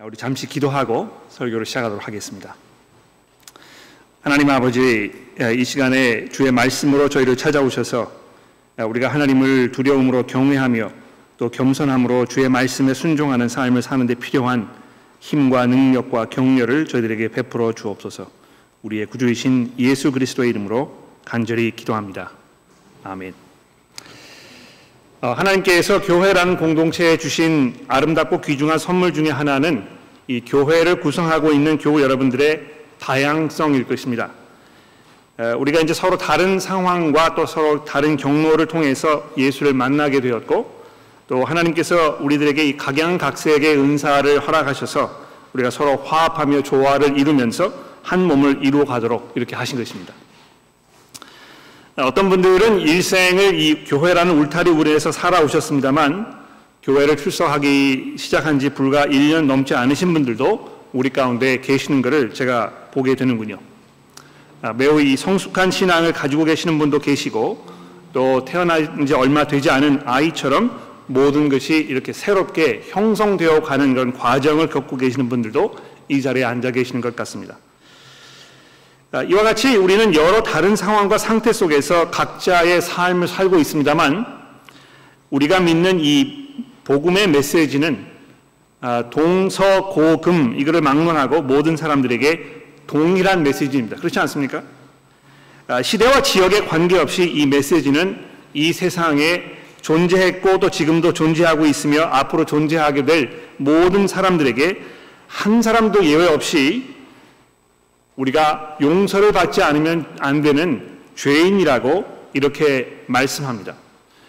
우리 잠시 기도하고 설교를 시작하도록 하겠습니다. 하나님 아버지, 이 시간에 주의 말씀으로 저희를 찾아오셔서 우리가 하나님을 두려움으로 경외하며 또 겸손함으로 주의 말씀에 순종하는 삶을 사는데 필요한 힘과 능력과 격려를 저희들에게 베풀어 주옵소서. 우리의 구주이신 예수 그리스도의 이름으로 간절히 기도합니다. 아멘. 어, 하나님께서 교회라는 공동체에 주신 아름답고 귀중한 선물 중의 하나는 이 교회를 구성하고 있는 교우 여러분들의 다양성일 것입니다. 우리가 이제 서로 다른 상황과 또 서로 다른 경로를 통해서 예수를 만나게 되었고 또 하나님께서 우리들에게 이 각양각색의 은사를 허락하셔서 우리가 서로 화합하며 조화를 이루면서 한 몸을 이루어 가도록 이렇게 하신 것입니다. 어떤 분들은 일생을 이 교회라는 울타리 우리에서 살아오셨습니다만 교회를 출석하기 시작한 지 불과 1년 넘지 않으신 분들도 우리 가운데 계시는 것을 제가 보게 되는군요. 아, 매우 이 성숙한 신앙을 가지고 계시는 분도 계시고 또 태어난 지 얼마 되지 않은 아이처럼 모든 것이 이렇게 새롭게 형성되어 가는 그런 과정을 겪고 계시는 분들도 이 자리에 앉아 계시는 것 같습니다. 아, 이와 같이 우리는 여러 다른 상황과 상태 속에서 각자의 삶을 살고 있습니다만 우리가 믿는 이 복음의 메시지는 아, 동서고금 이거를 막론하고 모든 사람들에게 동일한 메시지입니다. 그렇지 않습니까? 아, 시대와 지역에 관계없이 이 메시지는 이 세상에 존재했고 또 지금도 존재하고 있으며 앞으로 존재하게 될 모든 사람들에게 한 사람도 예외 없이 우리가 용서를 받지 않으면 안 되는 죄인이라고 이렇게 말씀합니다.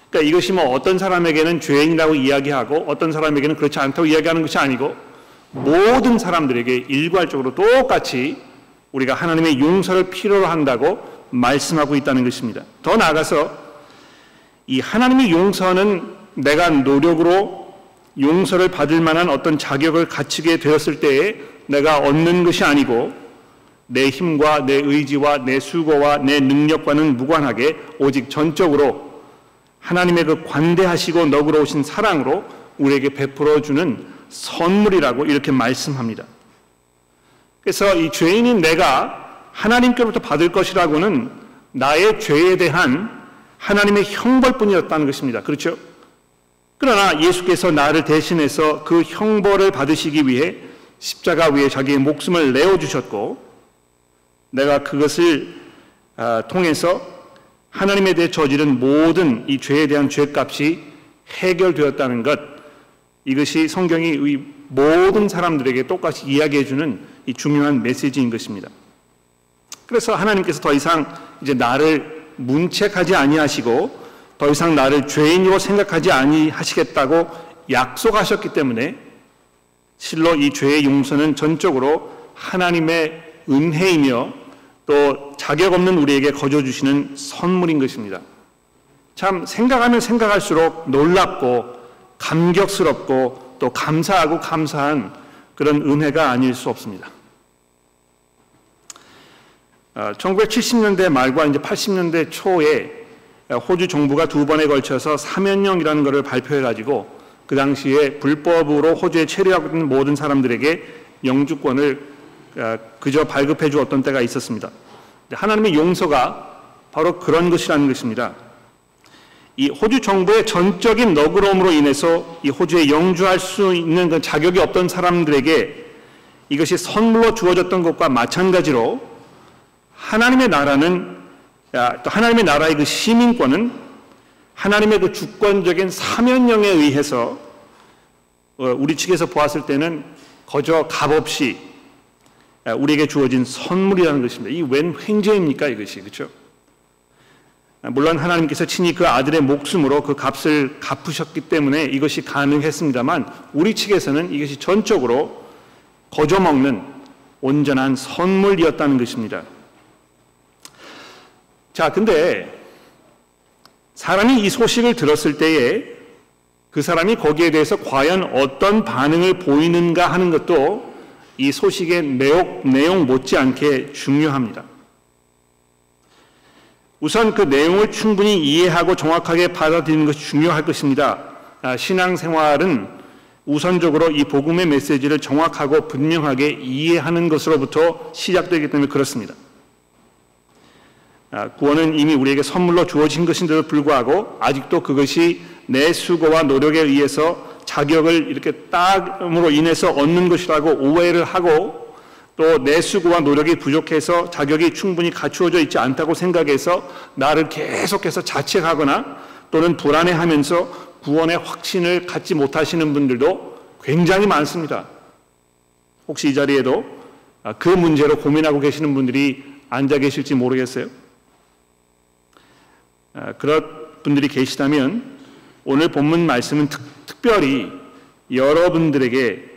그러니까 이것이 뭐 어떤 사람에게는 죄인이라고 이야기하고 어떤 사람에게는 그렇지 않다고 이야기하는 것이 아니고 모든 사람들에게 일괄적으로 똑같이 우리가 하나님의 용서를 필요로 한다고 말씀하고 있다는 것입니다. 더 나아가서 이 하나님의 용서는 내가 노력으로 용서를 받을 만한 어떤 자격을 갖추게 되었을 때에 내가 얻는 것이 아니고 내 힘과 내 의지와 내 수고와 내 능력과는 무관하게 오직 전적으로 하나님의 그 관대하시고 너그러우신 사랑으로 우리에게 베풀어 주는 선물이라고 이렇게 말씀합니다. 그래서 이 죄인인 내가 하나님께로부터 받을 것이라고는 나의 죄에 대한 하나님의 형벌뿐이었다는 것입니다. 그렇죠? 그러나 예수께서 나를 대신해서 그 형벌을 받으시기 위해 십자가 위에 자기의 목숨을 내어 주셨고 내가 그것을 아, 통해서 하나님에 대해 저지른 모든 이 죄에 대한 죄값이 해결되었다는 것 이것이 성경이 모든 사람들에게 똑같이 이야기해 주는 이 중요한 메시지인 것입니다. 그래서 하나님께서 더 이상 이제 나를 문책하지 아니하시고 더 이상 나를 죄인으로 생각하지 아니하시겠다고 약속하셨기 때문에 실로 이 죄의 용서는 전적으로 하나님의 은혜이며 또 자격 없는 우리에게 거저 주시는 선물인 것입니다. 참 생각하면 생각할수록 놀랍고 감격스럽고 또 감사하고 감사한 그런 은혜가 아닐 수 없습니다. 1970년대 어, 말과 이제 80년대 초에 호주 정부가 두 번에 걸쳐서 사면령이라는 것을 발표해 가지고 그 당시에 불법으로 호주에 체류하고 있는 모든 사람들에게 영주권을 어, 그저 발급해 주었던 때가 있었습니다. 하나님의 용서가 바로 그런 것이라는 것입니다. 이 호주 정부의 전적인 너그러움으로 인해서 이 호주에 영주할 수 있는 그 자격이 없던 사람들에게 이것이 선물로 주어졌던 것과 마찬가지로 하나님의 나라는 또 하나님의 나라의 그 시민권은 하나님의 그 주권적인 사면령에 의해서 어, 우리 측에서 보았을 때는 거저 값없이 우리에게 주어진 선물이라는 것입니다. 이 웬 횡재입니까 이것이 그렇죠? 물론 하나님께서 친히 그 아들의 목숨으로 그 값을 갚으셨기 때문에 이것이 가능했습니다만 우리 측에서는 이것이 전적으로 거저 먹는 온전한 선물이었다는 것입니다. 자, 근데 사람이 이 소식을 들었을 때에 그 사람이 거기에 대해서 과연 어떤 반응을 보이는가 하는 것도 이 소식의 내용, 내용 못지않게 중요합니다. 우선 그 내용을 충분히 이해하고 정확하게 받아들이는 것이 중요할 것입니다. 아, 신앙생활은 우선적으로 이 복음의 메시지를 정확하고 분명하게 이해하는 것으로부터 시작되기 때문에 그렇습니다. 아, 구원은 이미 우리에게 선물로 주어진 것인데도 불구하고 아직도 그것이 내 수고와 노력에 의해서 자격을 이렇게 따으로 인해서 얻는 것이라고 오해를 하고 또 내 수고와 노력이 부족해서 자격이 충분히 갖추어져 있지 않다고 생각해서 나를 계속해서 자책하거나 또는 불안해하면서 구원의 확신을 갖지 못하시는 분들도 굉장히 많습니다. 혹시 이 자리에도 그 문제로 고민하고 계시는 분들이 앉아 계실지 모르겠어요. 아, 그런 분들이 계시다면 오늘 본문 말씀은 특, 특별히 여러분들에게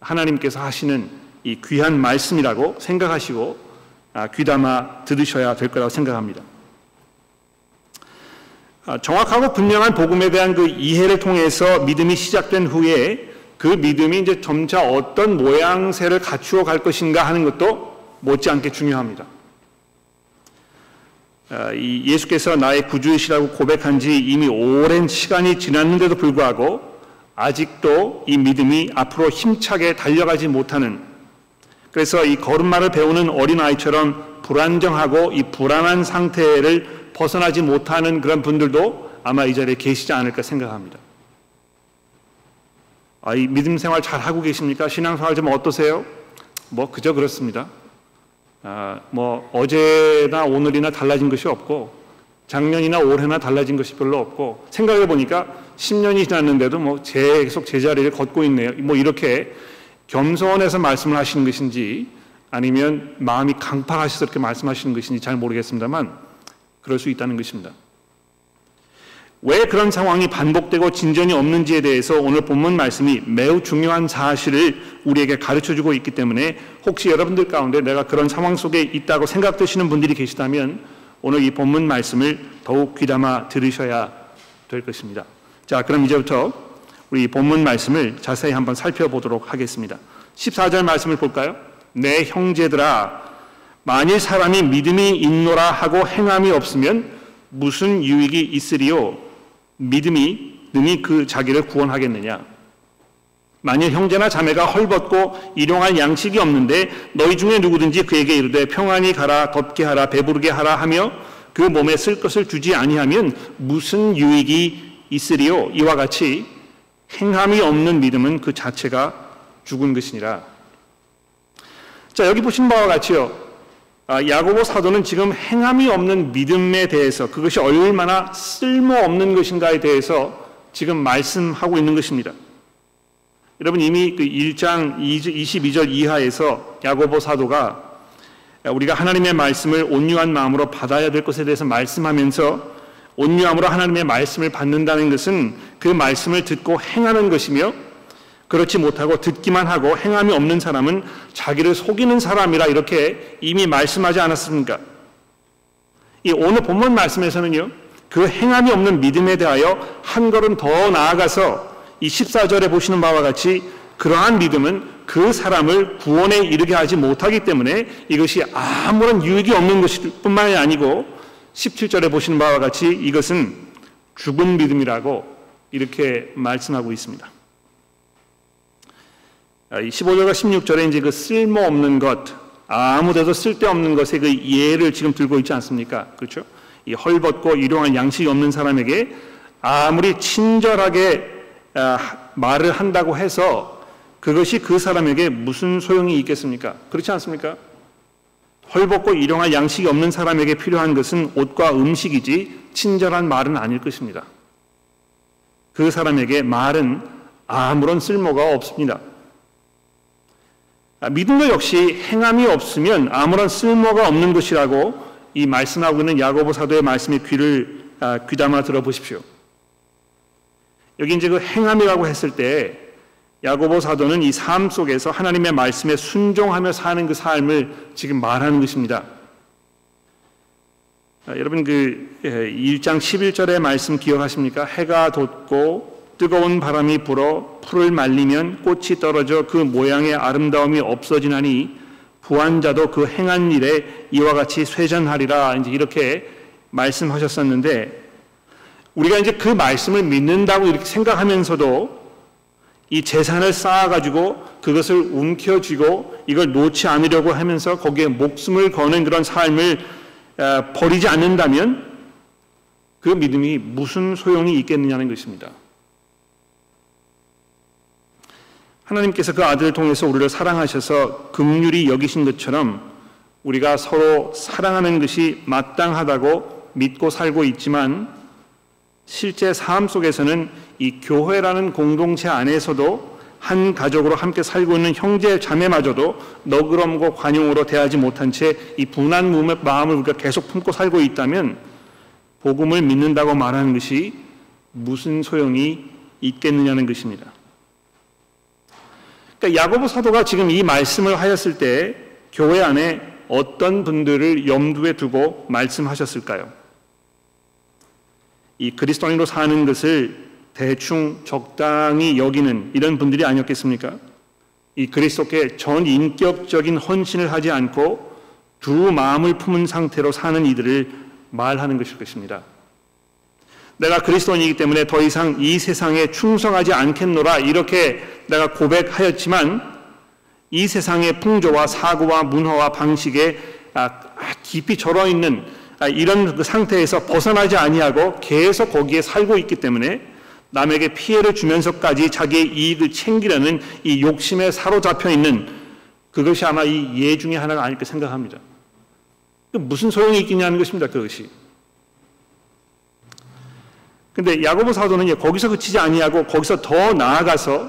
하나님께서 하시는 이 귀한 말씀이라고 생각하시고 아, 귀담아 들으셔야 될 거라고 생각합니다. 아, 정확하고 분명한 복음에 대한 그 이해를 통해서 믿음이 시작된 후에 그 믿음이 이제 점차 어떤 모양새를 갖추어 갈 것인가 하는 것도 못지않게 중요합니다. 아, 예수께서 나의 구주이시라고 고백한 지 이미 오랜 시간이 지났는데도 불구하고 아직도 이 믿음이 앞으로 힘차게 달려가지 못하는 그래서 이 걸음마를 배우는 어린아이처럼 불안정하고 이 불안한 상태를 벗어나지 못하는 그런 분들도 아마 이 자리에 계시지 않을까 생각합니다. 아, 이 믿음 생활 잘 하고 계십니까? 신앙 생활 좀 어떠세요? 뭐 그저 그렇습니다. 아, 뭐 어제나 오늘이나 달라진 것이 없고 작년이나 올해나 달라진 것이 별로 없고 생각해 보니까 10년이 지났는데도 뭐 계속 제자리를 걷고 있네요. 뭐 이렇게 겸손해서 말씀을 하시는 것인지 아니면 마음이 강팍하셔서 이렇게 말씀하시는 것인지 잘 모르겠습니다만 그럴 수 있다는 것입니다. 왜 그런 상황이 반복되고 진전이 없는지에 대해서 오늘 본문 말씀이 매우 중요한 사실을 우리에게 가르쳐 주고 있기 때문에 혹시 여러분들 가운데 내가 그런 상황 속에 있다고 생각되시는 분들이 계시다면 오늘 이 본문 말씀을 더욱 귀담아 들으셔야 될 것입니다. 자, 그럼 이제부터 우리 본문 말씀을 자세히 한번 살펴보도록 하겠습니다. 14절 말씀을 볼까요? 내 형제들아 만일 사람이 믿음이 있노라 하고 행함이 없으면 무슨 유익이 있으리요? 믿음이 능히 그 자기를 구원하겠느냐? 만일 형제나 자매가 헐벗고 일용할 양식이 없는데 너희 중에 누구든지 그에게 이르되 평안히 가라 덥게 하라 배부르게 하라 하며 그 몸에 쓸 것을 주지 아니하면 무슨 유익이 있으리요? 이와 같이 행함이 없는 믿음은 그 자체가 죽은 것이니라. 자, 여기 보신 바와 같이요. 아, 야고보 사도는 지금 행함이 없는 믿음에 대해서 그것이 얼마나 쓸모없는 것인가에 대해서 지금 말씀하고 있는 것입니다. 여러분 이미 그 1장 22절 이하에서 야고보 사도가 우리가 하나님의 말씀을 온유한 마음으로 받아야 될 것에 대해서 말씀하면서 온유함으로 하나님의 말씀을 받는다는 것은 그 말씀을 듣고 행하는 것이며 그렇지 못하고 듣기만 하고 행함이 없는 사람은 자기를 속이는 사람이라 이렇게 이미 말씀하지 않았습니까? 이 오늘 본문 말씀에서는요, 그 행함이 없는 믿음에 대하여 한 걸음 더 나아가서 이 14절에 보시는 바와 같이 그러한 믿음은 그 사람을 구원에 이르게 하지 못하기 때문에 이것이 아무런 유익이 없는 것일 뿐만이 아니고 17절에 보시는 바와 같이 이것은 죽은 믿음이라고 이렇게 말씀하고 있습니다. 15절과 아, 16절에 이제 그 쓸모없는 것, 아무데도 쓸데없는 것의 그 예를 지금 들고 있지 않습니까? 그렇죠? 이 헐벗고 일용할 양식이 없는 사람에게 아무리 친절하게 아, 말을 한다고 해서 그것이 그 사람에게 무슨 소용이 있겠습니까? 그렇지 않습니까? 헐벗고 일용할 양식이 없는 사람에게 필요한 것은 옷과 음식이지 친절한 말은 아닐 것입니다. 그 사람에게 말은 아무런 쓸모가 없습니다. 아, 믿음도 역시 행함이 없으면 아무런 쓸모가 없는 것이라고 이 말씀하고 있는 야고보 사도의 말씀에 귀를 아, 귀담아 들어보십시오. 여기 이제 그 행함이라고 했을 때 야고보 사도는 이 삶 속에서 하나님의 말씀에 순종하며 사는 그 삶을 지금 말하는 것입니다. 아, 여러분 그 1장 예, 11절의 말씀 기억하십니까? 해가 돋고 뜨거운 바람이 불어 풀을 말리면 꽃이 떨어져 그 모양의 아름다움이 없어지나니 부한자도 그 행한 일에 이와 같이 쇠전하리라 이제 이렇게 말씀하셨었는데 우리가 이제 그 말씀을 믿는다고 이렇게 생각하면서도 이 재산을 쌓아가지고 그것을 움켜쥐고 이걸 놓지 않으려고 하면서 거기에 목숨을 거는 그런 삶을 버리지 않는다면 그 믿음이 무슨 소용이 있겠느냐는 것입니다. 하나님께서 그 아들을 통해서 우리를 사랑하셔서 긍휼히 여기신 것처럼 우리가 서로 사랑하는 것이 마땅하다고 믿고 살고 있지만 실제 삶 속에서는 이 교회라는 공동체 안에서도 한 가족으로 함께 살고 있는 형제 자매마저도 너그럼고 관용으로 대하지 못한 채 이 분한 마음을 우리가 계속 품고 살고 있다면 복음을 믿는다고 말하는 것이 무슨 소용이 있겠느냐는 것입니다. 그러니까 야고보 사도가 지금 이 말씀을 하였을 때 교회 안에 어떤 분들을 염두에 두고 말씀하셨을까요? 이 그리스도인으로 사는 것을 대충 적당히 여기는 이런 분들이 아니었겠습니까? 이 그리스도께 전 인격적인 헌신을 하지 않고 두 마음을 품은 상태로 사는 이들을 말하는 것일 것입니다. 내가 그리스도인이기 때문에 더 이상 이 세상에 충성하지 않겠노라 이렇게 내가 고백하였지만 이 세상의 풍조와 사고와 문화와 방식에 아, 깊이 절어 있는 아, 이런 그 상태에서 벗어나지 아니하고 계속 거기에 살고 있기 때문에 남에게 피해를 주면서까지 자기의 이익을 챙기려는 이 욕심에 사로잡혀 있는 그것이 아마 이 예 중에 하나가 아닐까 생각합니다. 무슨 소용이 있겠냐는 것입니다. 그것이. 근데 야고보 사도는 거기서 그치지 아니하고 거기서 더 나아가서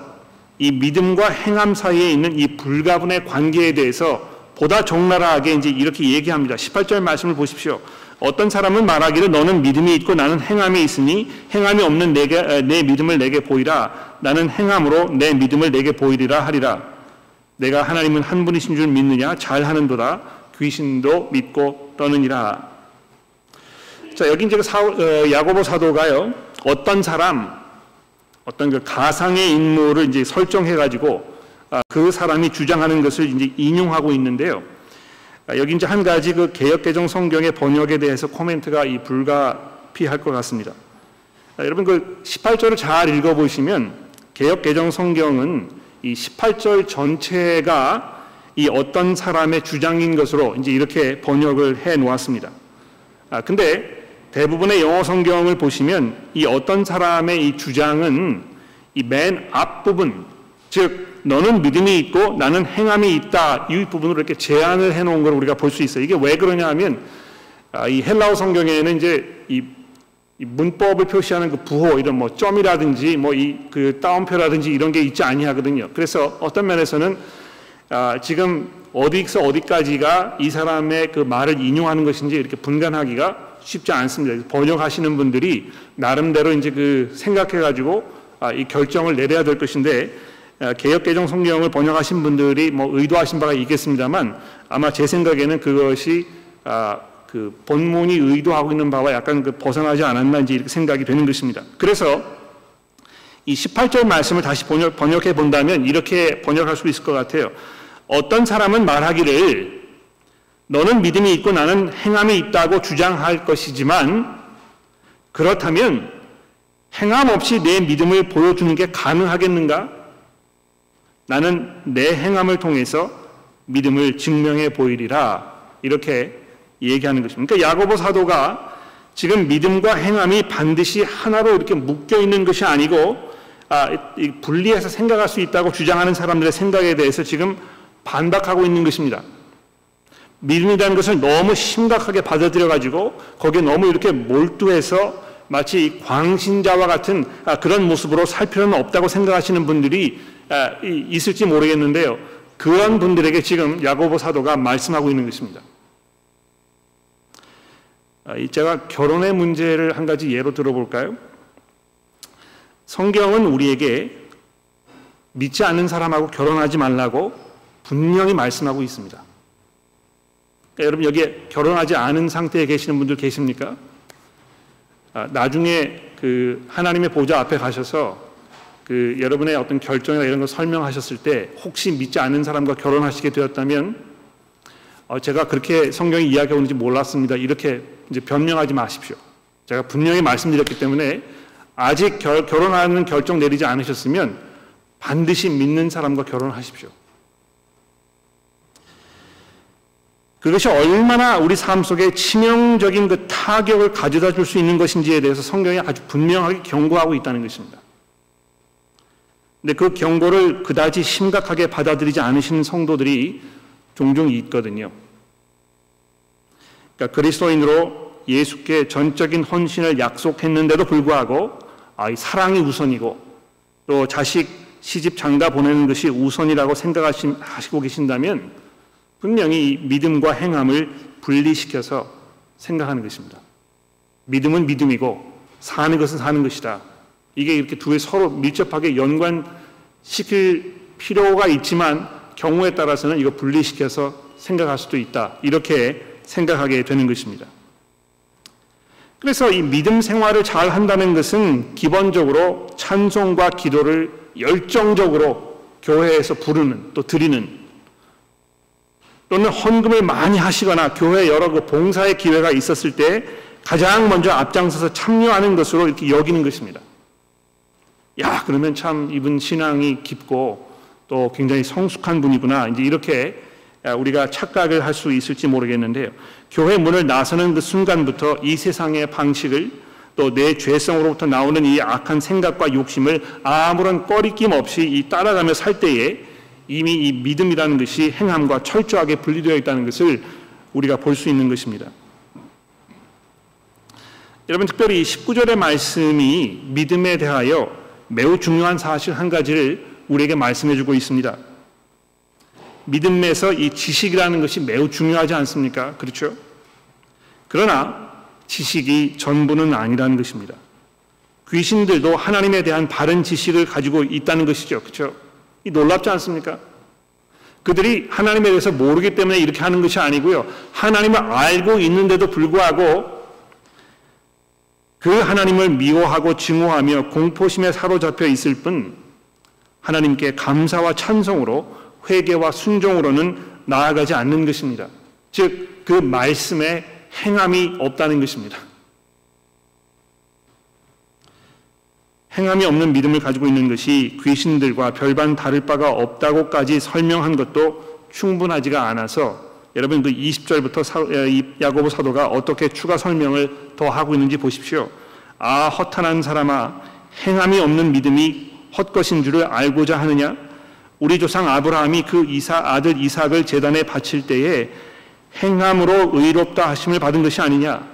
이 믿음과 행함 사이에 있는 이 불가분의 관계에 대해서 보다 적나라하게 이제 이렇게 얘기합니다. 18절 말씀을 보십시오. 어떤 사람은 말하기를 너는 믿음이 있고 나는 행함이 있으니 행함이 없는 내게 내 믿음을 내게 보이라. 나는 행함으로 내 믿음을 내게 보이리라 하리라. 내가 하나님은 한 분이신 줄 믿느냐? 잘하는도다. 귀신도 믿고 떠느니라 자 여기 이제 그 사, 어, 야고보 사도가요 어떤 사람 어떤 그 가상의 인물을 이제 설정해 가지고 아, 그 사람이 주장하는 것을 이제 인용하고 있는데요. 아, 여기 이제 한 가지 그 개혁 개정 성경의 번역에 대해서 코멘트가 이 불가피할 것 같습니다. 아, 여러분 그 18절을 잘 읽어 보시면 개혁 개정 성경은 이 18절 전체가 이 어떤 사람의 주장인 것으로 이제 이렇게 번역을 해 놓았습니다. 아, 근데 대부분의 영어 성경을 보시면 이 어떤 사람의 이 주장은 이 맨 앞부분, 즉, 너는 믿음이 있고 나는 행함이 있다. 이 부분으로 이렇게 제안을 해 놓은 걸 우리가 볼 수 있어요. 이게 왜 그러냐 하면 아, 이 헬라어 성경에는 이제 이, 이 문법을 표시하는 그 부호, 이런 뭐 점이라든지 뭐 이 그 따옴표라든지 이런 게 있지 아니하거든요. 그래서 어떤 면에서는 아, 지금 어디서 어디까지가 이 사람의 그 말을 인용하는 것인지 이렇게 분간하기가 쉽지 않습니다. 번역하시는 분들이 나름대로 이제 그 생각해가지고 아, 이 결정을 내려야 될 것인데 아, 개혁 개정 성경을 번역하신 분들이 뭐 의도하신 바가 있겠습니다만 아마 제 생각에는 그것이 아, 그 본문이 의도하고 있는 바와 약간 그 벗어나지 않았나 이제 이렇게 생각이 되는 것입니다. 그래서 이 18절 말씀을 다시 번역, 번역해 본다면 이렇게 번역할 수 있을 것 같아요. 어떤 사람은 말하기를 너는 믿음이 있고 나는 행함이 있다고 주장할 것이지만 그렇다면 행함 없이 내 믿음을 보여주는 게 가능하겠는가? 나는 내 행함을 통해서 믿음을 증명해 보이리라. 이렇게 얘기하는 것입니다. 그러니까 야고보 사도가 지금 믿음과 행함이 반드시 하나로 이렇게 묶여 있는 것이 아니고 아, 분리해서 생각할 수 있다고 주장하는 사람들의 생각에 대해서 지금 반박하고 있는 것입니다. 믿음이라는 것을 너무 심각하게 받아들여 가지고 거기에 너무 이렇게 몰두해서 마치 광신자와 같은 아, 그런 모습으로 살 필요는 없다고 생각하시는 분들이 아, 있을지 모르겠는데요. 그런 분들에게 지금 야고보 사도가 말씀하고 있는 것입니다. 아, 제가 결혼의 문제를 한 가지 예로 들어볼까요? 성경은 우리에게 믿지 않는 사람하고 결혼하지 말라고 분명히 말씀하고 있습니다. 그러니까 여러분 여기에 결혼하지 않은 상태에 계시는 분들 계십니까? 아, 나중에 그 하나님의 보좌 앞에 가셔서 그 여러분의 어떤 결정이나 이런 걸 설명하셨을 때 혹시 믿지 않는 사람과 결혼하시게 되었다면 어, 제가 그렇게 성경이 이야기하는지 몰랐습니다. 이렇게 이제 변명하지 마십시오. 제가 분명히 말씀드렸기 때문에 아직 결, 결혼하는 결정 내리지 않으셨으면 반드시 믿는 사람과 결혼하십시오. 그것이 얼마나 우리 삶 속에 치명적인 그 타격을 가져다 줄 수 있는 것인지에 대해서 성경이 아주 분명하게 경고하고 있다는 것입니다. 근데 그 경고를 그다지 심각하게 받아들이지 않으시는 성도들이 종종 있거든요. 그러니까 그리스도인으로 예수께 전적인 헌신을 약속했는데도 불구하고 아, 사랑이 우선이고 또 자식 시집 장가 보내는 것이 우선이라고 생각하시고 계신다면 분명히 믿음과 행함을 분리시켜서 생각하는 것입니다. 믿음은 믿음이고 사는 것은 사는 것이다. 이게 이렇게 두개 서로 밀접하게 연관시킬 필요가 있지만 경우에 따라서는 이거 분리시켜서 생각할 수도 있다. 이렇게 생각하게 되는 것입니다. 그래서 이 믿음 생활을 잘 한다는 것은 기본적으로 찬송과 기도를 열정적으로 교회에서 부르는 또 드리는 또는 헌금을 많이 하시거나 교회 여러 그 봉사의 기회가 있었을 때 가장 먼저 앞장서서 참여하는 것으로 이렇게 여기는 것입니다. 야, 그러면 참 이분 신앙이 깊고 또 굉장히 성숙한 분이구나. 이제 이렇게 우리가 착각을 할 수 있을지 모르겠는데요. 교회 문을 나서는 그 순간부터 이 세상의 방식을 또 내 죄성으로부터 나오는 이 악한 생각과 욕심을 아무런 꺼리낌 없이 따라가며 살 때에 이미 이 믿음이라는 것이 행함과 철저하게 분리되어 있다는 것을 우리가 볼 수 있는 것입니다. 여러분 특별히 19절의 말씀이 믿음에 대하여 매우 중요한 사실 한 가지를 우리에게 말씀해 주고 있습니다. 믿음에서 이 지식이라는 것이 매우 중요하지 않습니까? 그렇죠? 그러나 지식이 전부는 아니라는 것입니다. 귀신들도 하나님에 대한 바른 지식을 가지고 있다는 것이죠. 그렇죠? 이 놀랍지 않습니까? 그들이 하나님에 대해서 모르기 때문에 이렇게 하는 것이 아니고요. 하나님을 알고 있는데도 불구하고 그 하나님을 미워하고 증오하며 공포심에 사로잡혀 있을 뿐 하나님께 감사와 찬송으로 회개와 순종으로는 나아가지 않는 것입니다. 즉 그 말씀에 행함이 없다는 것입니다. 행함이 없는 믿음을 가지고 있는 것이 귀신들과 별반 다를 바가 없다고까지 설명한 것도 충분하지가 않아서 여러분 그 20절부터 야고보 사도가 어떻게 추가 설명을 더 하고 있는지 보십시오. 아 허탄한 사람아 행함이 없는 믿음이 헛것인 줄을 알고자 하느냐 우리 조상 아브라함이 그 이사 아들 이삭을 제단에 바칠 때에 행함으로 의롭다 하심을 받은 것이 아니냐.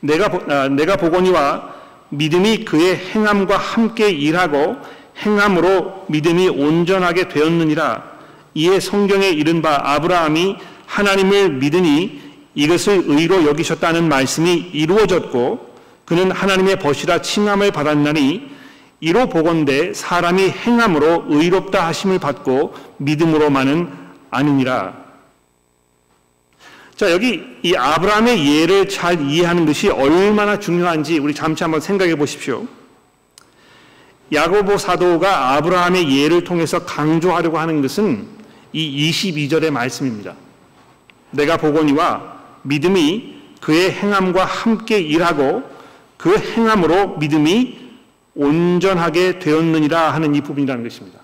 내가 아, 내가 보거니와 믿음이 그의 행함과 함께 일하고 행함으로 믿음이 온전하게 되었느니라. 이에 성경에 이른 바 아브라함이 하나님을 믿으니 이것을 의로 여기셨다는 말씀이 이루어졌고 그는 하나님의 벗이라 칭함을 받았나니 이로 보건대 사람이 행함으로 의롭다 하심을 받고 믿음으로만은 아니니라. 자, 여기 이 아브라함의 예를 잘 이해하는 것이 얼마나 중요한지 우리 잠시 한번 생각해 보십시오. 야고보 사도가 아브라함의 예를 통해서 강조하려고 하는 것은 이 22절의 말씀입니다. 내가 보거니와 믿음이 그의 행함과 함께 일하고 그 행함으로 믿음이 온전하게 되었느니라 하는 이 부분이라는 것입니다.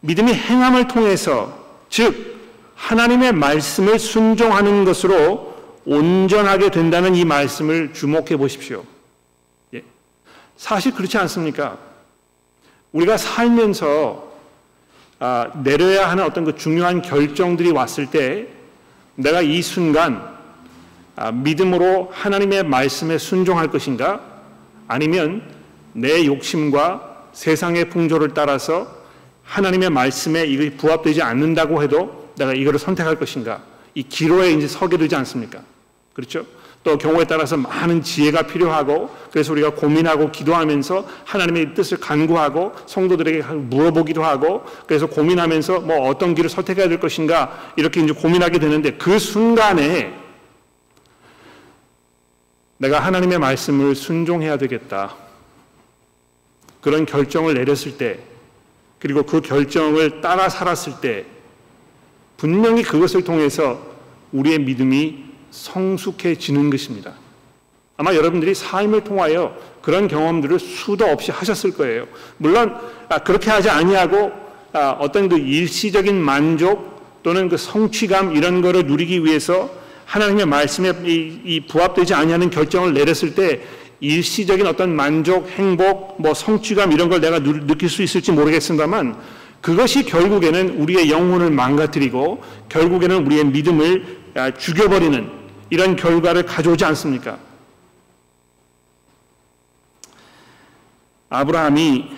믿음이 행함을 통해서 즉 하나님의 말씀을 순종하는 것으로 온전하게 된다는 이 말씀을 주목해 보십시오. 예. 사실 그렇지 않습니까? 우리가 살면서 아, 내려야 하는 어떤 그 중요한 결정들이 왔을 때 내가 이 순간 아, 믿음으로 하나님의 말씀에 순종할 것인가? 아니면 내 욕심과 세상의 풍조를 따라서 하나님의 말씀에 이것이 부합되지 않는다고 해도 내가 이거를 선택할 것인가? 이 기로에 이제 서게 되지 않습니까? 그렇죠? 또 경우에 따라서 많은 지혜가 필요하고 그래서 우리가 고민하고 기도하면서 하나님의 뜻을 간구하고 성도들에게 물어보기도 하고 그래서 고민하면서 뭐 어떤 길을 선택해야 될 것인가 이렇게 이제 고민하게 되는데 그 순간에 내가 하나님의 말씀을 순종해야 되겠다. 그런 결정을 내렸을 때, 그리고 그 결정을 따라 살았을 때, 분명히 그것을 통해서 우리의 믿음이 성숙해지는 것입니다. 아마 여러분들이 삶을 통하여 그런 경험들을 수도 없이 하셨을 거예요. 물론 아, 그렇게 하지 아니하고 아, 어떤 그 일시적인 만족 또는 그 성취감 이런 거를 누리기 위해서 하나님의 말씀에 이, 부합되지 아니하는 결정을 내렸을 때 일시적인 어떤 만족, 행복, 뭐 성취감 이런 걸 내가 느낄 수 있을지 모르겠습니다만 그것이 결국에는 우리의 영혼을 망가뜨리고 결국에는 우리의 믿음을 아, 죽여버리는 이런 결과를 가져오지 않습니까? 아브라함이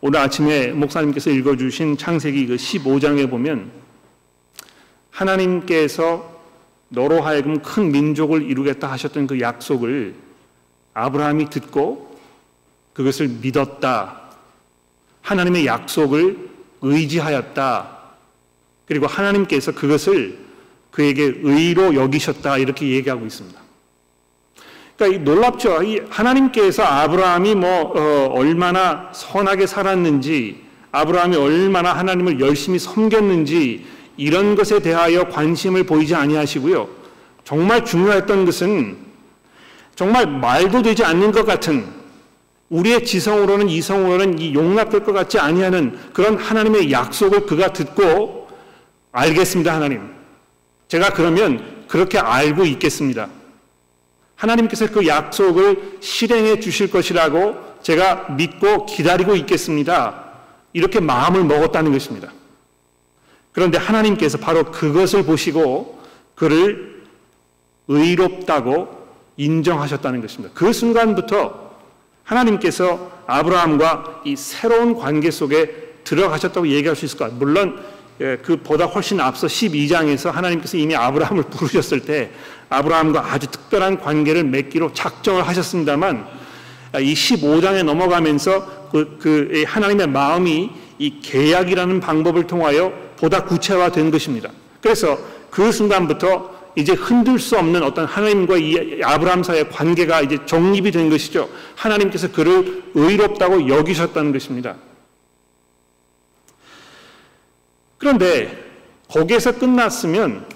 오늘 아침에 목사님께서 읽어주신 창세기 그 15장에 보면 하나님께서 너로 하여금 큰 민족을 이루겠다 하셨던 그 약속을 아브라함이 듣고 그것을 믿었다. 하나님의 약속을 의지하였다. 그리고 하나님께서 그것을 그에게 의로 여기셨다. 이렇게 얘기하고 있습니다. 그러니까 놀랍죠. 이 하나님께서 아브라함이 뭐 어, 얼마나 선하게 살았는지, 아브라함이 얼마나 하나님을 열심히 섬겼는지 이런 것에 대하여 관심을 보이지 아니하시고요. 정말 중요했던 것은 정말 말도 되지 않는 것 같은 우리의 지성으로는 이성으로는 이 용납될 것 같지 아니하는 그런 하나님의 약속을 그가 듣고 알겠습니다, 하나님. 제가 그러면 그렇게 알고 있겠습니다. 하나님께서 그 약속을 실행해 주실 것이라고 제가 믿고 기다리고 있겠습니다. 이렇게 마음을 먹었다는 것입니다. 그런데 하나님께서 바로 그것을 보시고 그를 의롭다고 인정하셨다는 것입니다. 그 순간부터 하나님께서 아브라함과 이 새로운 관계 속에 들어가셨다고 얘기할 수 있을 것 같아요. 물론 예, 그보다 훨씬 앞서 12장에서 하나님께서 이미 아브라함을 부르셨을 때 아브라함과 아주 특별한 관계를 맺기로 작정을 하셨습니다만 이 15장에 넘어가면서 그, 그 하나님의 마음이 이 계약이라는 방법을 통하여 보다 구체화된 것입니다. 그래서 그 순간부터 이제 흔들 수 없는 어떤 하나님과 이 아브라함 사이의 관계가 이제 정립이 된 것이죠. 하나님께서 그를 의롭다고 여기셨다는 것입니다. 그런데 거기에서 끝났으면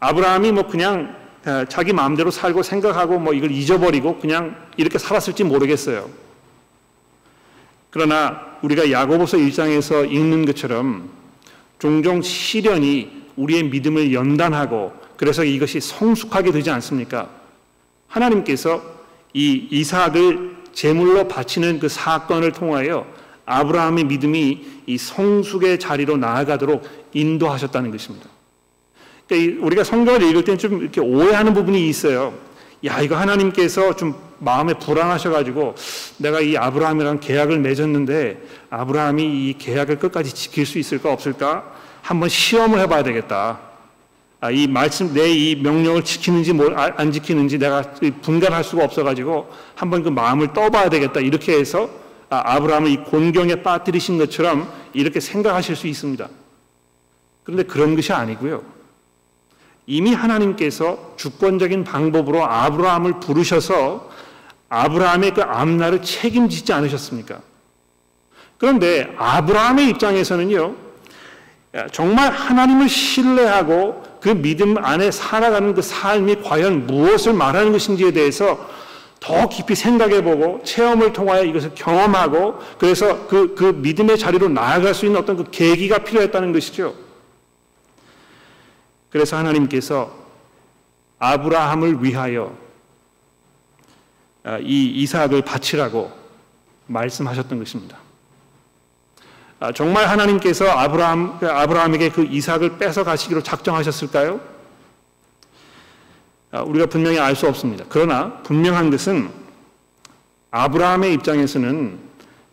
아브라함이 뭐 그냥 어, 자기 마음대로 살고 생각하고 뭐 이걸 잊어버리고 그냥 이렇게 살았을지 모르겠어요. 그러나 우리가 야고보서 1장에서 읽는 것처럼 종종 시련이 우리의 믿음을 연단하고 그래서 이것이 성숙하게 되지 않습니까? 하나님께서 이 이삭을 제물로 바치는 그 사건을 통하여 아브라함의 믿음이 이 성숙의 자리로 나아가도록 인도하셨다는 것입니다. 그러니까 우리가 성경을 읽을 때는 좀 이렇게 오해하는 부분이 있어요. 야, 이거 하나님께서 좀 마음에 불안하셔가지고 내가 이 아브라함이랑 계약을 맺었는데 아브라함이 이 계약을 끝까지 지킬 수 있을까 없을까 한번 시험을 해봐야 되겠다. 아, 이 말씀 내 이 명령을 지키는지 아, 안 지키는지 내가 분간할 수가 없어가지고 한번 그 마음을 떠봐야 되겠다 이렇게 해서 아, 브라함을 이 곤경에 빠뜨리신 것처럼 이렇게 생각하실 수 있습니다. 그런데 그런 것이 아니고요. 이미 하나님께서 주권적인 방법으로 아브라함을 부르셔서 아브라함의 그 앞날을 책임지지 않으셨습니까? 그런데 아브라함의 입장에서는요, 정말 하나님을 신뢰하고 그 믿음 안에 살아가는 그 삶이 과연 무엇을 말하는 것인지에 대해서 더 깊이 생각해 보고 체험을 통하여 이것을 경험하고 그래서 그, 그 믿음의 자리로 나아갈 수 있는 어떤 그 계기가 필요했다는 것이죠. 그래서 하나님께서 아브라함을 위하여 아, 이 이삭을 바치라고 말씀하셨던 것입니다. 아, 정말 하나님께서 아브라함, 아브라함에게 그 이삭을 뺏어 가시기로 작정하셨을까요? 아, 우리가 분명히 알 수 없습니다. 그러나 분명한 것은 아브라함의 입장에서는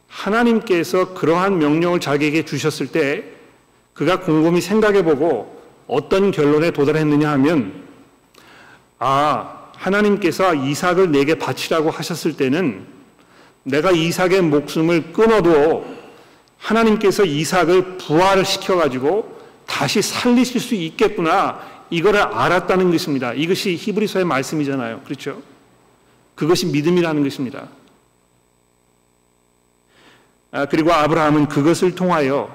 하나님께서 그러한 명령을 자기에게 주셨을 때 그가 곰곰이 생각해 보고 어떤 결론에 도달했느냐 하면 아, 하나님께서 이삭을 내게 바치라고 하셨을 때는 내가 이삭의 목숨을 끊어도 하나님께서 이삭을 부활을 시켜 가지고 다시 살리실 수 있겠구나. 이거를 알았다는 것입니다. 이것이 히브리서의 말씀이잖아요. 그렇죠? 그것이 믿음이라는 것입니다. 아, 그리고 아브라함은 그것을 통하여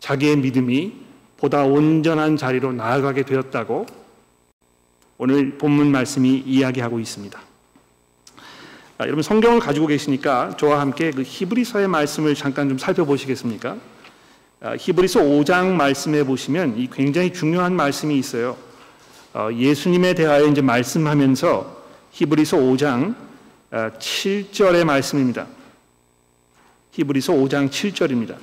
자기의 믿음이 보다 온전한 자리로 나아가게 되었다고 오늘 본문 말씀이 이야기하고 있습니다. 아, 여러분 성경을 가지고 계시니까 저와 함께 그 히브리서의 말씀을 잠깐 좀 살펴보시겠습니까? 아, 히브리서 5장 말씀에 보시면 이 굉장히 중요한 말씀이 있어요. 어, 예수님에 대하여 이제 말씀하면서 히브리서 5장 7절의 아, 말씀입니다. 히브리서 5장 7절입니다.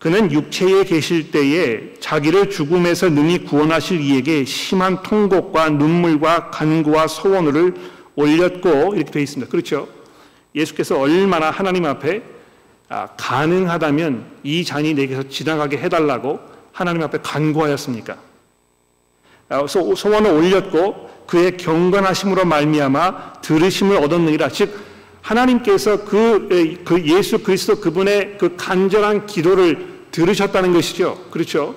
그는 육체에 계실 때에 자기를 죽음에서 능히 구원하실 이에게 심한 통곡과 눈물과 간구와 소원을 올렸고 이렇게 되어 있습니다. 그렇죠? 예수께서 얼마나 하나님 앞에 아, 가능하다면 이 잔이 내게서 지나가게 해달라고 하나님 앞에 간구하였습니까? 아, 소원을 올렸고 그의 경건하심으로 말미암아 들으심을 얻었느니라. 즉 하나님께서 그, 그 예수 그리스도 그분의 그 간절한 기도를 들으셨다는 것이죠. 그렇죠?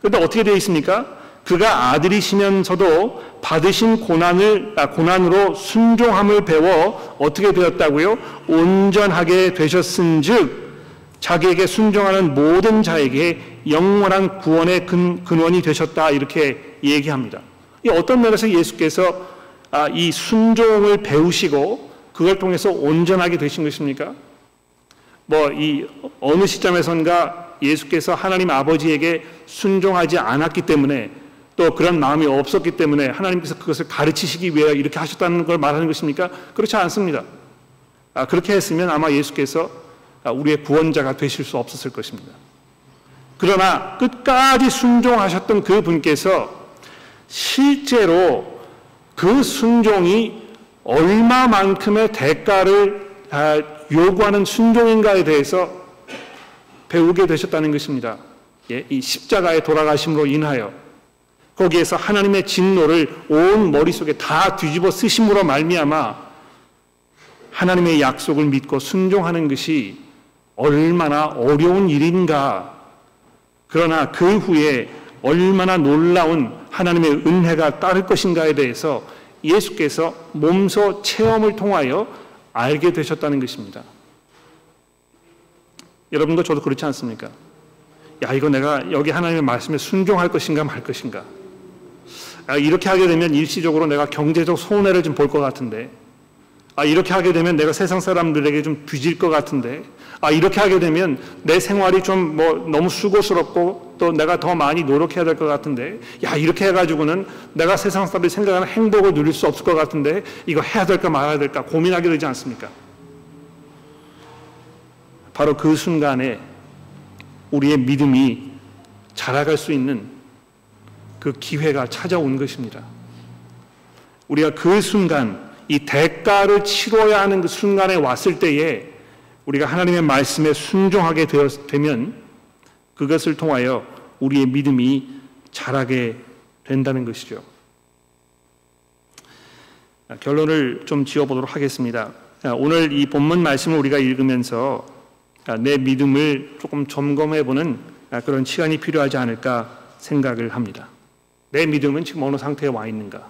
그런데 어떻게 되어 있습니까? 그가 아들이시면서도 받으신 고난을 아, 고난으로 순종함을 배워 어떻게 되었다고요? 온전하게 되셨은즉 자기에게 순종하는 모든 자에게 영원한 구원의 근, 근원이 되셨다 이렇게 얘기합니다. 이 어떤 면에서 예수께서 아, 이 순종을 배우시고 그걸 통해서 온전하게 되신 것입니까? 뭐 이 어느 시점에선가 예수께서 하나님 아버지에게 순종하지 않았기 때문에 또 그런 마음이 없었기 때문에 하나님께서 그것을 가르치시기 위해 이렇게 하셨다는 걸 말하는 것입니까? 그렇지 않습니다. 아, 그렇게 했으면 아마 예수께서 아, 우리의 구원자가 되실 수 없었을 것입니다. 그러나 끝까지 순종하셨던 그 분께서 실제로 그 순종이 얼마만큼의 대가를 아, 요구하는 순종인가에 대해서 배우게 되셨다는 것입니다. 예, 이 십자가에 돌아가심으로 인하여 거기에서 하나님의 진노를 온 머릿속에 다 뒤집어 쓰심으로 말미암아 하나님의 약속을 믿고 순종하는 것이 얼마나 어려운 일인가. 그러나 그 후에 얼마나 놀라운 하나님의 은혜가 따를 것인가에 대해서 예수께서 몸소 체험을 통하여 알게 되셨다는 것입니다. 여러분도 저도 그렇지 않습니까? 야, 이거 내가 여기 하나님의 말씀에 순종할 것인가 말 것인가? 아, 이렇게 하게 되면 일시적으로 내가 경제적 손해를 좀 볼 것 같은데, 아, 이렇게 하게 되면 내가 세상 사람들에게 좀 뒤질 것 같은데, 아, 이렇게 하게 되면 내 생활이 좀 뭐 너무 수고스럽고 또 내가 더 많이 노력해야 될 것 같은데, 야, 이렇게 해가지고는 내가 세상 사람들이 생각하는 행복을 누릴 수 없을 것 같은데, 이거 해야 될까 말아야 될까 고민하게 되지 않습니까? 바로 그 순간에 우리의 믿음이 자라갈 수 있는 그 기회가 찾아온 것입니다. 우리가 그 순간, 이 대가를 치러야 하는 그 순간에 왔을 때에 우리가 하나님의 말씀에 순종하게 되면 그것을 통하여 우리의 믿음이 자라게 된다는 것이죠. 결론을 좀 지어보도록 하겠습니다. 오늘 이 본문 말씀을 우리가 읽으면서 내 믿음을 조금 점검해 보는 그런 시간이 필요하지 않을까 생각을 합니다. 내 믿음은 지금 어느 상태에 와 있는가?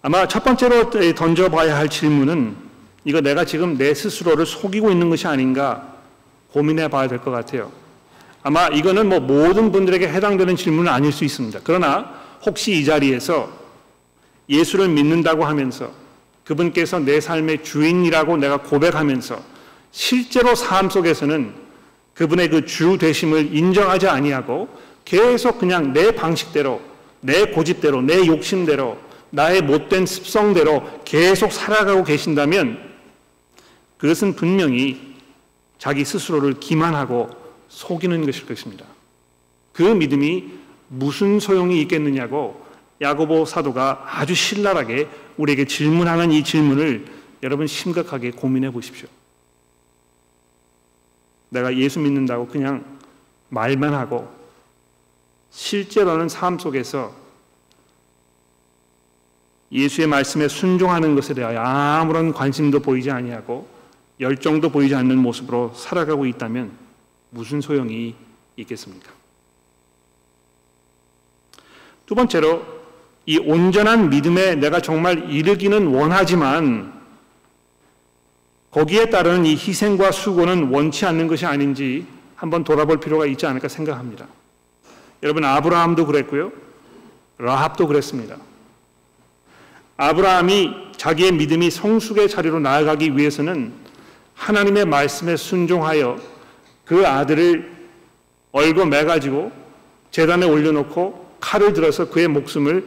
아마 첫 번째로 던져봐야 할 질문은 이거 내가 지금 내 스스로를 속이고 있는 것이 아닌가 고민해 봐야 될 것 같아요. 아마 이거는 뭐 모든 분들에게 해당되는 질문은 아닐 수 있습니다. 그러나 혹시 이 자리에서 예수를 믿는다고 하면서 그분께서 내 삶의 주인이라고 내가 고백하면서 실제로 삶 속에서는 그분의 그 주 되심을 인정하지 아니하고 계속 그냥 내 방식대로, 내 고집대로, 내 욕심대로, 나의 못된 습성대로 계속 살아가고 계신다면 그것은 분명히 자기 스스로를 기만하고 속이는 것일 것입니다. 그 믿음이 무슨 소용이 있겠느냐고 야고보 사도가 아주 신랄하게 우리에게 질문하는 이 질문을 여러분 심각하게 고민해 보십시오. 내가 예수 믿는다고 그냥 말만 하고 실제로는 삶 속에서 예수의 말씀에 순종하는 것에 대하여 아무런 관심도 보이지 아니하고 열정도 보이지 않는 모습으로 살아가고 있다면 무슨 소용이 있겠습니까? 두 번째로 이 온전한 믿음에 내가 정말 이르기는 원하지만 거기에 따르는 이 희생과 수고는 원치 않는 것이 아닌지 한번 돌아볼 필요가 있지 않을까 생각합니다. 여러분 아브라함도 그랬고요. 라합도 그랬습니다. 아브라함이 자기의 믿음이 성숙의 자리로 나아가기 위해서는 하나님의 말씀에 순종하여 그 아들을 얼고 매가지고 재단에 올려놓고 칼을 들어서 그의 목숨을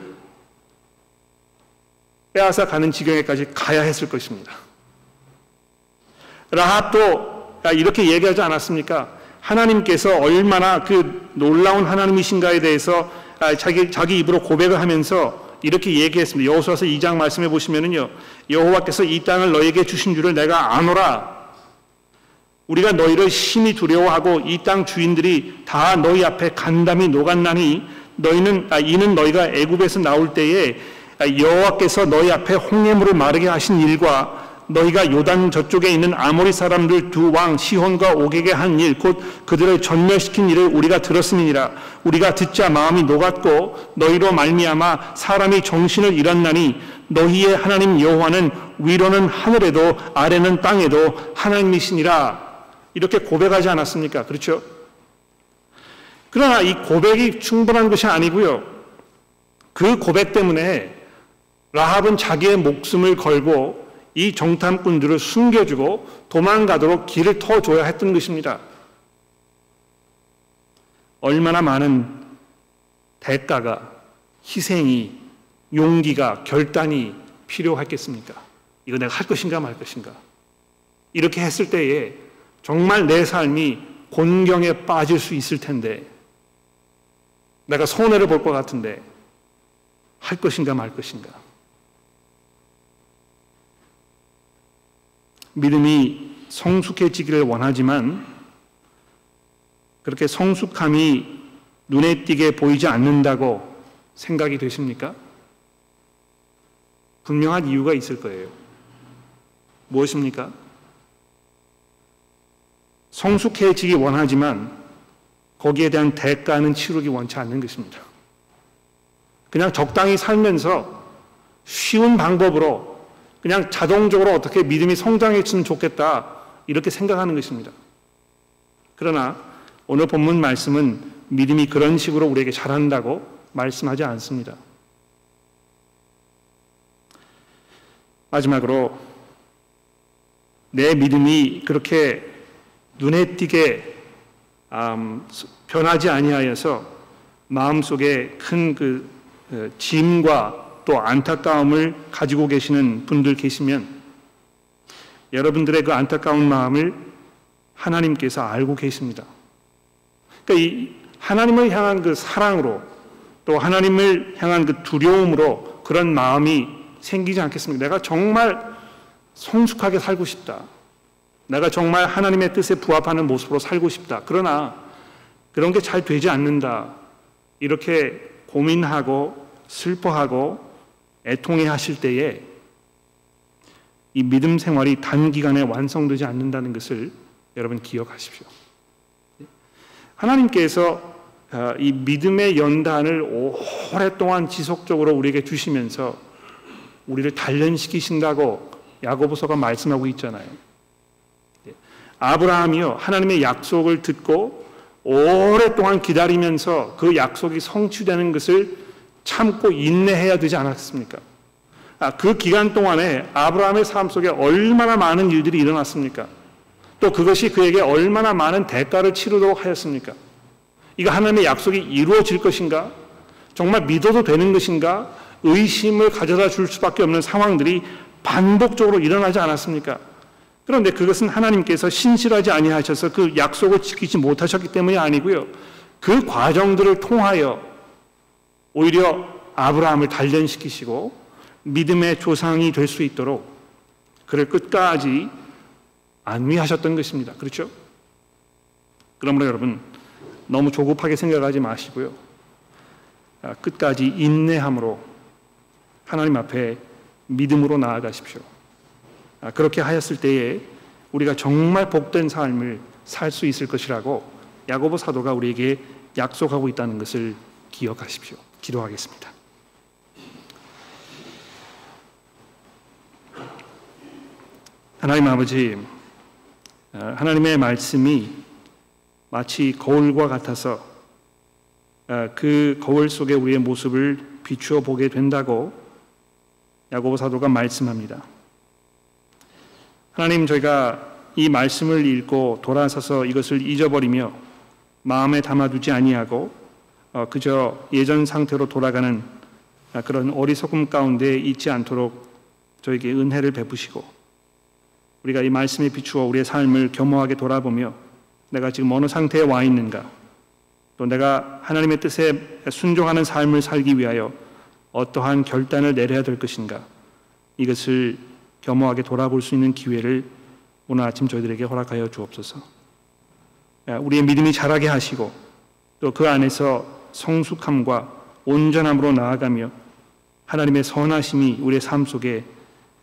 빼앗아 가는 지경에까지 가야 했을 것입니다. 라합도 이렇게 얘기하지 않았습니까? 하나님께서 얼마나 그 놀라운 하나님이신가에 대해서 자기 자기 입으로 고백을 하면서 이렇게 얘기했습니다. 여호수아서 2장 말씀해 보시면은요. 여호와께서 이 땅을 너에게 주신 줄을 내가 아노라. 우리가 너희를 심히 두려워하고 이 땅 주인들이 다 너희 앞에 간담이 녹았나니 너희는 아, 이는 너희가 애굽에서 나올 때에 여호와께서 너희 앞에 홍해물을 마르게 하신 일과 너희가 요단 저쪽에 있는 아모리 사람들 두 왕 시혼과 오게게 한 일 곧 그들을 전멸시킨 일을 우리가 들었음이니라 우리가 듣자 마음이 녹았고 너희로 말미암아 사람이 정신을 잃었나니 너희의 하나님 여호와는 위로는 하늘에도 아래는 땅에도 하나님이시니라 이렇게 고백하지 않았습니까? 그렇죠? 그러나 이 고백이 충분한 것이 아니고요. 그 고백 때문에 라합은 자기의 목숨을 걸고 이 정탐꾼들을 숨겨주고 도망가도록 길을 터줘야 했던 것입니다. 얼마나 많은 대가가, 희생이, 용기가, 결단이 필요했겠습니까? 이거 내가 할 것인가 말 것인가? 이렇게 했을 때에 정말 내 삶이 곤경에 빠질 수 있을 텐데, 내가 손해를 볼 것 같은데, 할 것인가 말 것인가? 믿음이 성숙해지기를 원하지만 그렇게 성숙함이 눈에 띄게 보이지 않는다고 생각이 되십니까? 분명한 이유가 있을 거예요. 무엇입니까? 성숙해지기 원하지만 거기에 대한 대가는 치르기 원치 않는 것입니다. 그냥 적당히 살면서 쉬운 방법으로 그냥 자동적으로 어떻게 믿음이 성장했으면 좋겠다 이렇게 생각하는 것입니다. 그러나 오늘 본문 말씀은 믿음이 그런 식으로 우리에게 자란다고 말씀하지 않습니다. 마지막으로 내 믿음이 그렇게 눈에 띄게 음, 변하지 아니하여서 마음속에 큰그 어, 짐과 또 안타까움을 가지고 계시는 분들 계시면 여러분들의 그 안타까운 마음을 하나님께서 알고 계십니다. 그러니까 이 하나님을 향한 그 사랑으로 또 하나님을 향한 그 두려움으로 그런 마음이 생기지 않겠습니까? 내가 정말 성숙하게 살고 싶다. 내가 정말 하나님의 뜻에 부합하는 모습으로 살고 싶다. 그러나 그런 게 잘 되지 않는다. 이렇게 고민하고 슬퍼하고 애통해 하실 때에 이 믿음 생활이 단기간에 완성되지 않는다는 것을 여러분 기억하십시오. 하나님께서 어, 이 믿음의 연단을 오랫동안 지속적으로 우리에게 주시면서 우리를 단련시키신다고 야고보서가 말씀하고 있잖아요. 예. 아브라함이요 하나님의 약속을 듣고 오랫동안 기다리면서 그 약속이 성취되는 것을 참고 인내해야 되지 않았습니까? 아, 그 기간 동안에 아브라함의 삶 속에 얼마나 많은 일들이 일어났습니까? 또 그것이 그에게 얼마나 많은 대가를 치르도록 하였습니까? 이거 하나님의 약속이 이루어질 것인가? 정말 믿어도 되는 것인가? 의심을 가져다 줄 수밖에 없는 상황들이 반복적으로 일어나지 않았습니까? 그런데 그것은 하나님께서 신실하지 아니하셔서 그 약속을 지키지 못하셨기 때문이 아니고요. 그 과정들을 통하여 오히려 아브라함을 단련시키시고 믿음의 조상이 될 수 있도록 그를 끝까지 안위하셨던 것입니다. 그렇죠? 그러므로 여러분 너무 조급하게 생각하지 마시고요. 아, 끝까지 인내함으로 하나님 앞에 믿음으로 나아가십시오. 아, 그렇게 하였을 때에 우리가 정말 복된 삶을 살 수 있을 것이라고 야고보 사도가 우리에게 약속하고 있다는 것을 기억하십시오. 기도하겠습니다. 하나님 아버지, 어, 하나님의 말씀이 마치 거울과 같아서 어, 그 거울 속에 우리의 모습을 비추어 보게 된다고 야고보 사도가 말씀합니다. 하나님 저희가 이 말씀을 읽고 돌아서서 이것을 잊어버리며 마음에 담아두지 아니하고 어, 그저 예전 상태로 돌아가는 그런 어리석음 가운데 있지 않도록 저에게 은혜를 베푸시고 우리가 이 말씀에 비추어 우리의 삶을 겸허하게 돌아보며 내가 지금 어느 상태에 와 있는가 또 내가 하나님의 뜻에 순종하는 삶을 살기 위하여 어떠한 결단을 내려야 될 것인가 이것을 겸허하게 돌아볼 수 있는 기회를 오늘 아침 저희들에게 허락하여 주옵소서. 우리의 믿음이 자라게 하시고 또 그 안에서 성숙함과 온전함으로 나아가며 하나님의 선하심이 우리의 삶 속에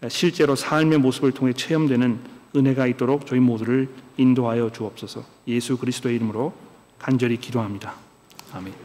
실제로 삶의 모습을 통해 체험되는 은혜가 있도록 저희 모두를 인도하여 주옵소서. 예수 그리스도의 이름으로 간절히 기도합니다. 아멘.